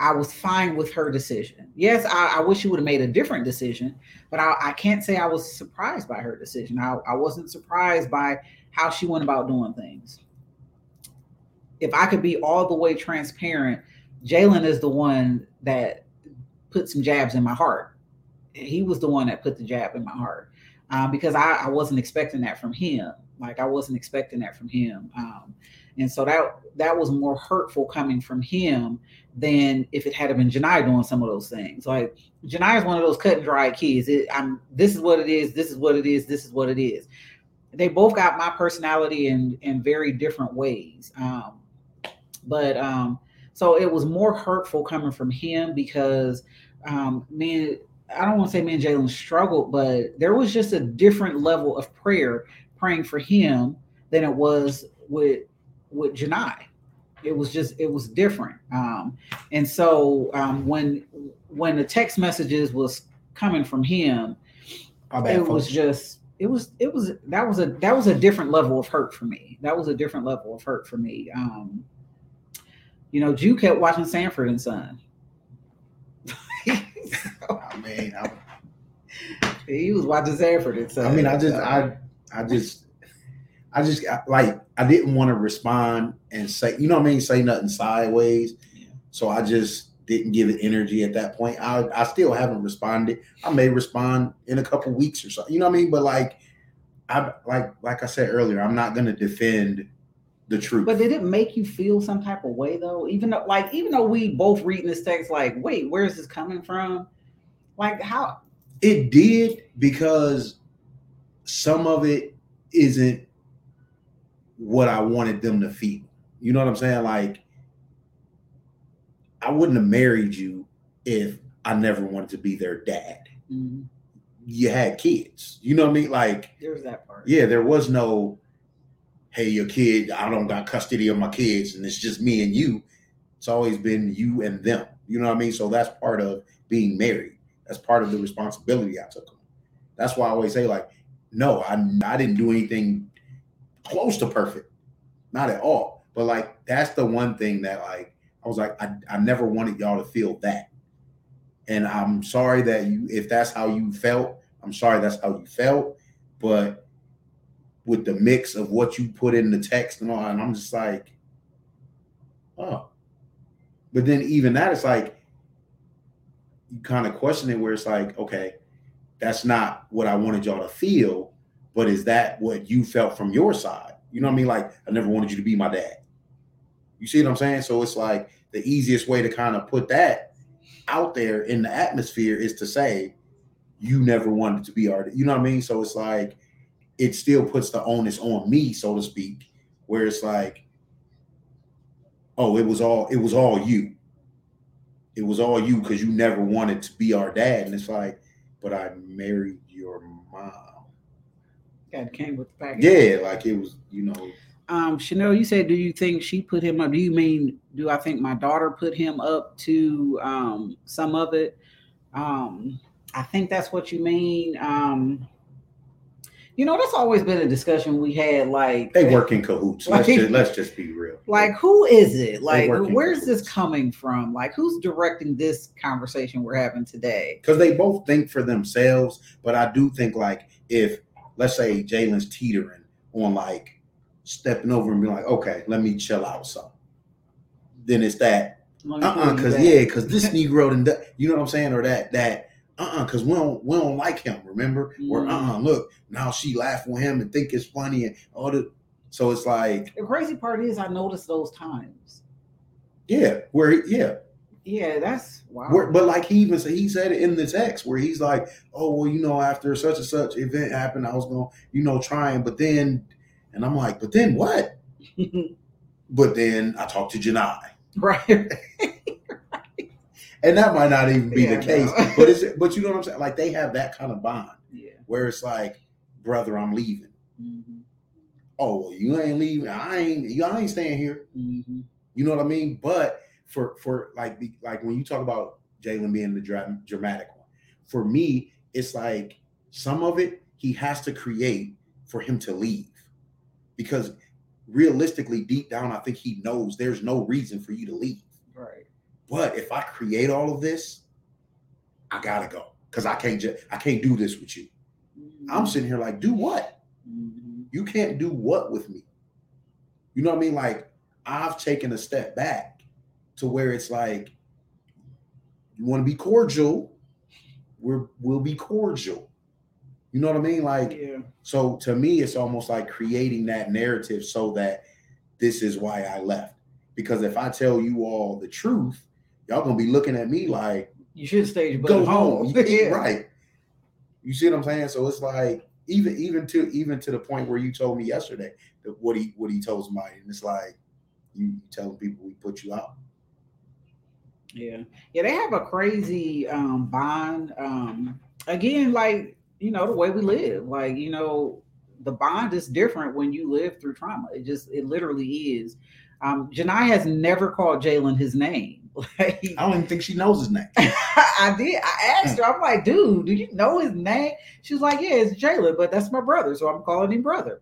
I was fine with her decision. Yes, I, I wish she would have made a different decision, but I, I, can't say I was surprised by her decision. I, I wasn't surprised by how she went about doing things. If I could be all the way transparent, Jalen is the one that put some jabs in my heart. He was the one that put the jab in my heart um, because I, I wasn't expecting that from him. Like I wasn't expecting that from him. Um, and so that that was more hurtful coming from him than if it had been Janai doing some of those things. Like Janai is one of those cut and dry kids. It, I'm this is what it is, this is what it is, this is what it is. They both got my personality in in very different ways. Um, but um, so it was more hurtful coming from him because um, me I don't want to say me and Jalen struggled, but there was just a different level of prayer praying for him than it was with with Janai. It was just it was different. Um, and so um, when when the text messages was coming from him, bad, it folks. was just it was it was that was a that was a different level of hurt for me. That was a different level of hurt for me. Um, you know, Jew kept watching Sanford and Son. I mean, I, he was watching Sanford and Son. I mean, I just I I just, I just like I didn't want to respond and say, you know what I mean, say nothing sideways. Yeah. So I just didn't give it energy at that point. I I still haven't responded. I may respond in a couple weeks or so. You know what I mean? But like I like like I said earlier, I'm not gonna defend the truth. But did it make you feel some type of way though? Even though like even though we both reading this text, like, wait, where is this coming from? Like how it did because some of it isn't what I wanted them to feel. You know what I'm saying? Like, I wouldn't have married you if I never wanted to be their dad. Mm-hmm. You had kids. You know what I mean? Like, there's that part. Yeah, there was no, hey, your kid, I don't got custody of my kids and it's just me and you. It's always been you and them. You know what I mean? So that's part of being married. That's part of the responsibility I took on. That's why I always say, like, no, I I didn't do anything close to perfect, not at all. But like that's the one thing that like I was like I, I never wanted y'all to feel that, and I'm sorry that you if that's how you felt. I'm sorry that's how you felt, but with the mix of what you put in the text and all, and I'm just like, oh. But then even that, it's like you kind of question it where it's like, okay, that's not what I wanted y'all to feel, but is that what you felt from your side? You know what I mean? Like, I never wanted you to be my dad. You see what I'm saying? So it's like the easiest way to kind of put that out there in the atmosphere is to say, you never wanted to be our, you know what I mean? So it's like it still puts the onus on me, so to speak, where it's like, oh, it was all it was all you. It was all you because you never wanted to be our dad. And it's like, but I married your mom. That came with the package. Yeah, like it was, you know. Um, Chanel, you said, do you think she put him up? Do you mean, do I think my daughter put him up to um, some of it? Um, I think that's what you mean. Um, you know, that's always been a discussion we had. Like they work in cahoots. Let's, just, let's just be real. like who is it? Like where's this coming from? Like who's directing this conversation we're having today? because they both think for themselves. But I do think like if let's say Jalen's teetering on like stepping over and being like, okay, let me chill out some. Then it's that uh pull uh because yeah, because this Negro and you know what I'm saying, or that that uh uh because we don't we don't like him, remember? Or Mm. uh uh look now she laughing with him and think it's funny and all the so it's like The crazy part is I noticed those times. yeah, where yeah, Yeah, that's wow. Where, but like he even said, he said it in the text where he's like, "Oh well, you know, after such and such event happened, I was going, to you know, trying, but then," and I'm like, "But then what?" But then I talked to Janai, right. And that might not even be Yeah, the case. But it's but you know what I'm saying? Like they have that kind of bond yeah. where it's like, "Brother, I'm leaving." Mhm. Oh, well, you ain't leaving. I ain't. You I ain't staying here. Mhm. You know what I mean? But for for like the like when you talk about Jalen being the dra- dramatic one, for me, it's like some of it he has to create for him to leave, because realistically, deep down, I think he knows there's no reason for you to leave. Right. But if I create all of this, I gotta go because I can't just I can't do this with you. I'm sitting here like, do what? Mhm. You can't do what with me? You know what I mean? Like I've taken a step back to where it's like you want to be cordial, we're we'll be cordial. You know what I mean? Like Yeah. so to me, it's almost like creating that narrative so that this is why I left. Because if I tell you all the truth, y'all gonna be looking at me like You should stay your go home. yeah. Right. You see what I'm saying? So it's like even even to even to the point where you told me yesterday that what he what he told somebody, and it's like you, you telling people we put you out. Yeah. Yeah, they have a crazy um bond. Um again, like, you know, the way we live. Like, you know, the bond is different when you live through trauma. It just it literally is. Um Janai has never called Jalen his name. Like I don't even think she knows his name. I did. I asked her, I'm like, dude, do you know his name? She was like, Yeah, it's Jalen, but that's my brother. So I'm calling him brother.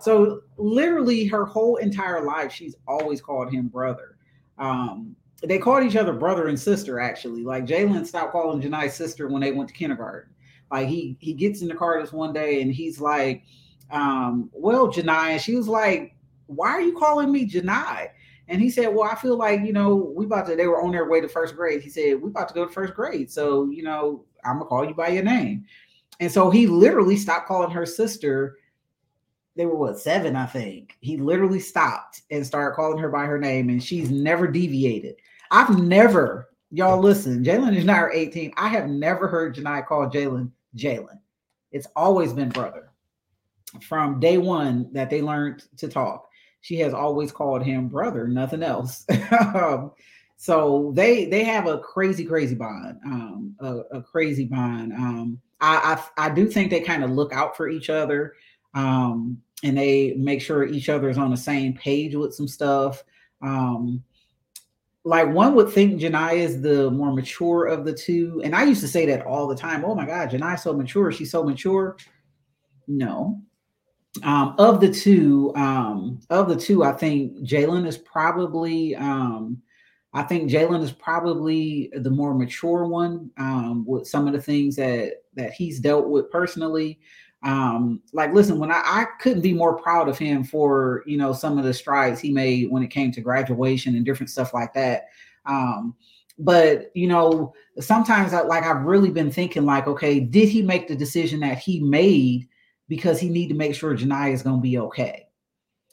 So literally her whole entire life, she's always called him brother. Um, they called each other brother and sister, actually. Like Jalen stopped calling Janai's sister when they went to kindergarten. Like he he gets in the car this one day and he's like, um, well, Janai, and she was like, Why are you calling me Janai? And he said, Well, I feel like, you know, we about to, they were on their way to first grade. He said, We about to go to first grade. So, you know, I'm gonna call you by your name. And so he literally stopped calling her sister. They were what, seven, I think. He literally stopped and started calling her by her name, and she's never deviated. I've never, y'all listen, Jalen is now 18. I have never heard Janai call Jalen Jalen. It's always been brother. From day one that they learned to talk she has always called him brother, nothing else. um, so they they have a crazy, crazy bond, um, a, a crazy bond. Um, I, I I do think they kind of look out for each other, um, and they make sure each other is on the same page with some stuff. Um, like one would think Janai is the more mature of the two, and I used to say that all the time. Oh my God, Janai's so mature. She's so mature. No, um, of the two, um, of the two, I think Jalen is probably, um, I think Jalen is probably the more mature one um, with some of the things that that he's dealt with personally. Um, like, listen, when I, I couldn't be more proud of him for you know some of the strides he made when it came to graduation and different stuff like that. Um, but you know, sometimes I like I've really been thinking like, okay, did he make the decision that he made? Because he need to make sure Janai is going to be okay.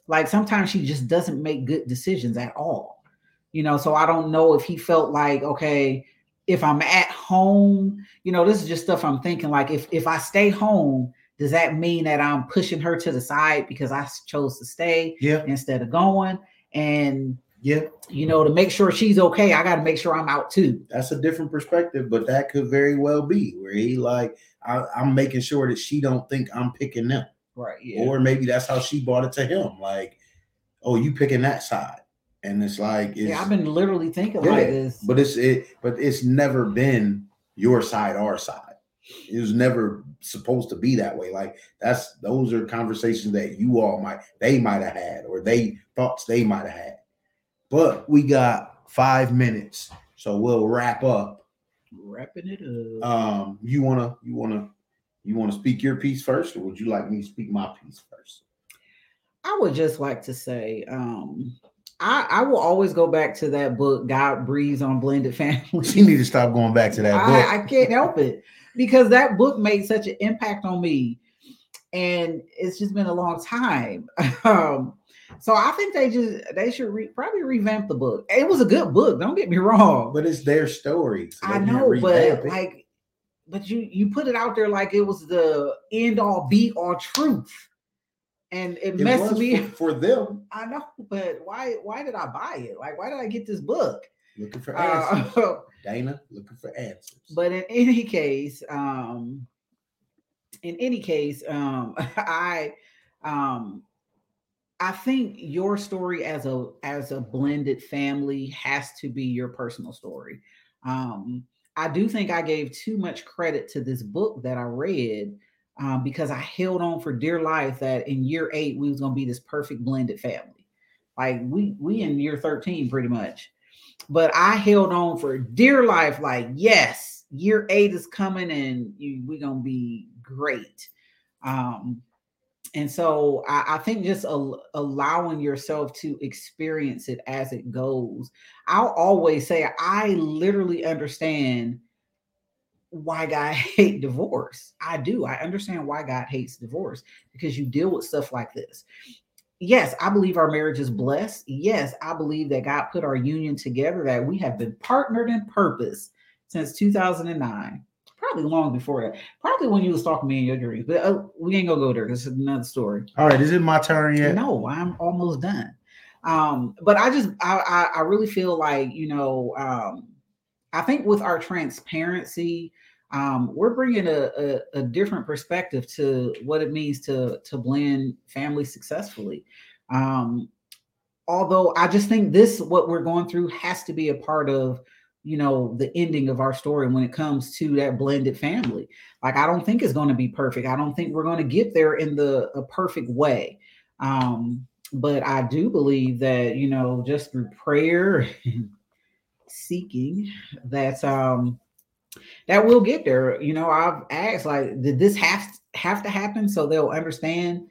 Like sometimes she just doesn't make good decisions at all. You know, so I don't know if he felt like, okay, if I'm at home, you know, this is just stuff I'm thinking like if if I stay home, does that mean that I'm pushing her to the side because I chose to stay Yeah. instead of going? And Yeah. you know, to make sure she's okay, I got to make sure I'm out too. That's a different perspective, but that could very well be where he like I, I'm making sure that she don't think I'm picking them. Right. Yeah. Or maybe that's how she brought it to him. Like, oh, you picking that side. And it's like it's yeah, I've been literally thinking Yeah, like this. but it's it but it's never been your side our side it was never supposed to be that way like that's those are conversations that you all might they might have had or they thoughts they might have had but we got five minutes so we'll wrap up Wrapping it up. um you want to you want to you want to speak your piece first or would you like me to speak my piece first I would just like to say, um, I, I will always go back to that book, God Breathes on Blended Families. you need to stop going back to that book I, I can't help it because that book made such an impact on me, and it's just been a long time. Um, so I think they just they should re, probably revamp the book. It was a good book, don't get me wrong. but it's their story so I know, but it. like, but you you put it out there like it was the end all be all truth, and it, it messed me. for, for them I know, but why why did I buy it? Like, why did I get this book? looking for answers Uh, Dana looking for answers. but in any case, um, in any case, um, I um I think your story as a as a blended family has to be your personal story. Um, I do think I gave too much credit to this book that I read um, because I held on for dear life that in year eight we was gonna be this perfect blended family. Like we we in year 13 pretty much. But I held on for dear life, like, yes, year eight is coming and we're gonna be great. Um, and so I, I think just al- allowing yourself to experience it as it goes. I'll always say I literally understand why God hate divorce. I do. I understand why God hates divorce because you deal with stuff like this. Yes, I believe our marriage is blessed. Yes, I believe that God put our union together, that we have been partnered in purpose since 2009 probably long before that. Probably when you was talking to me in your dreams, but uh, we ain't gonna go there. This is another story. All right, is it my turn yet? No, I'm almost done. Um, but I just I, I I really feel like you know um, I think with our transparency, um, we're bringing a, a a different perspective to what it means to to blend family successfully. Um, although I just think this what we're going through has to be a part of you know the ending of our story when it comes to that blended family. Like i don't think it's going to be perfect. I don't think we're going to get there in the a perfect way. Um but i do believe that you know just through prayer and seeking that um that we'll get there. You know i've asked like did this have have to happen so they'll understand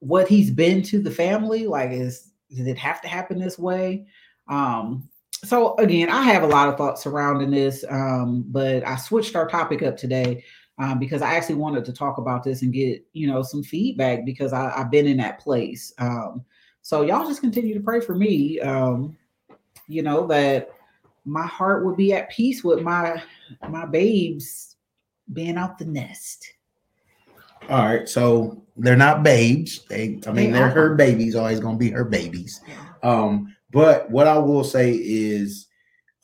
what he's been to the family? Like is did it have to happen this way? Um so again, I have a lot of thoughts surrounding this, um, but I switched our topic up today um, because I actually wanted to talk about this and get you know some feedback because I, I've been in that place. Um, so y'all just continue to pray for me. Um, you know that my heart would be at peace with my my babes being out the nest. All right, so they're not babes. They, I mean, They are. her babies. Always gonna be her babies. Um, but what I will say is,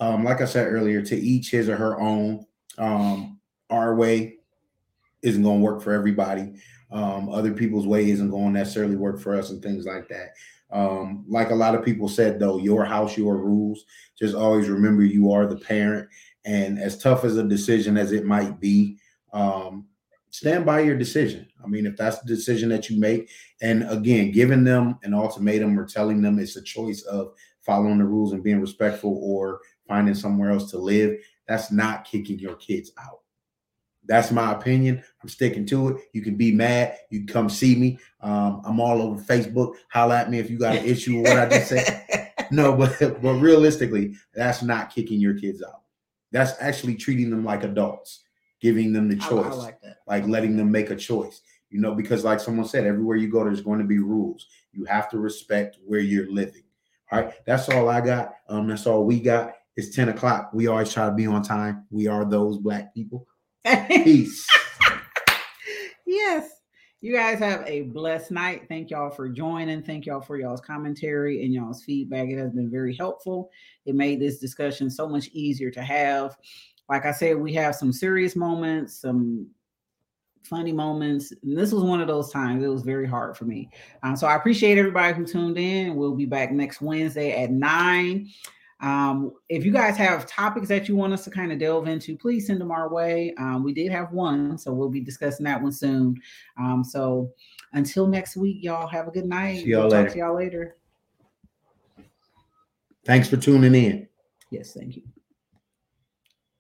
um, like I said earlier, to each his or her own. Um, our way isn't gonna work for everybody. Um, other people's way isn't going to necessarily work for us, and things like that. Um, like a lot of people said, though, your house, your rules. Just always remember you are the parent, and as tough as a decision as it might be, um, stand by your decision. I mean, if that's the decision that you make, and again, giving them an ultimatum or telling them it's a choice of following the rules and being respectful or finding somewhere else to live, that's not kicking your kids out. That's my opinion. I'm sticking to it. You can be mad. You can come see me. Um, I'm all over Facebook. Holla at me if you got an issue with what I just said. No, but but realistically, that's not kicking your kids out. That's actually treating them like adults, giving them the I, choice I like that. like letting them make a choice you know because like someone said everywhere you go there's going to be rules you have to respect where you're living all right that's all i got um that's all we got It's 10 o'clock. We always try to be on time. We are those black people. Peace. yes. You guys have a blessed night. Thank y'all for joining. Thank y'all for y'all's commentary and y'all's feedback. It has been very helpful. It made this discussion so much easier to have. Like I said, we have some serious moments, some funny moments. And this was one of those times. It was very hard for me. Um, so I appreciate everybody who tuned in. We'll be back next Wednesday at nine. Um, if you guys have topics that you want us to kind of delve into, please send them our way. Um, we did have one, so we'll be discussing that one soon. Um, so until next week, y'all have a good night. See y'all we'll later. Talk to y'all later. Thanks for tuning in. Yes, thank you.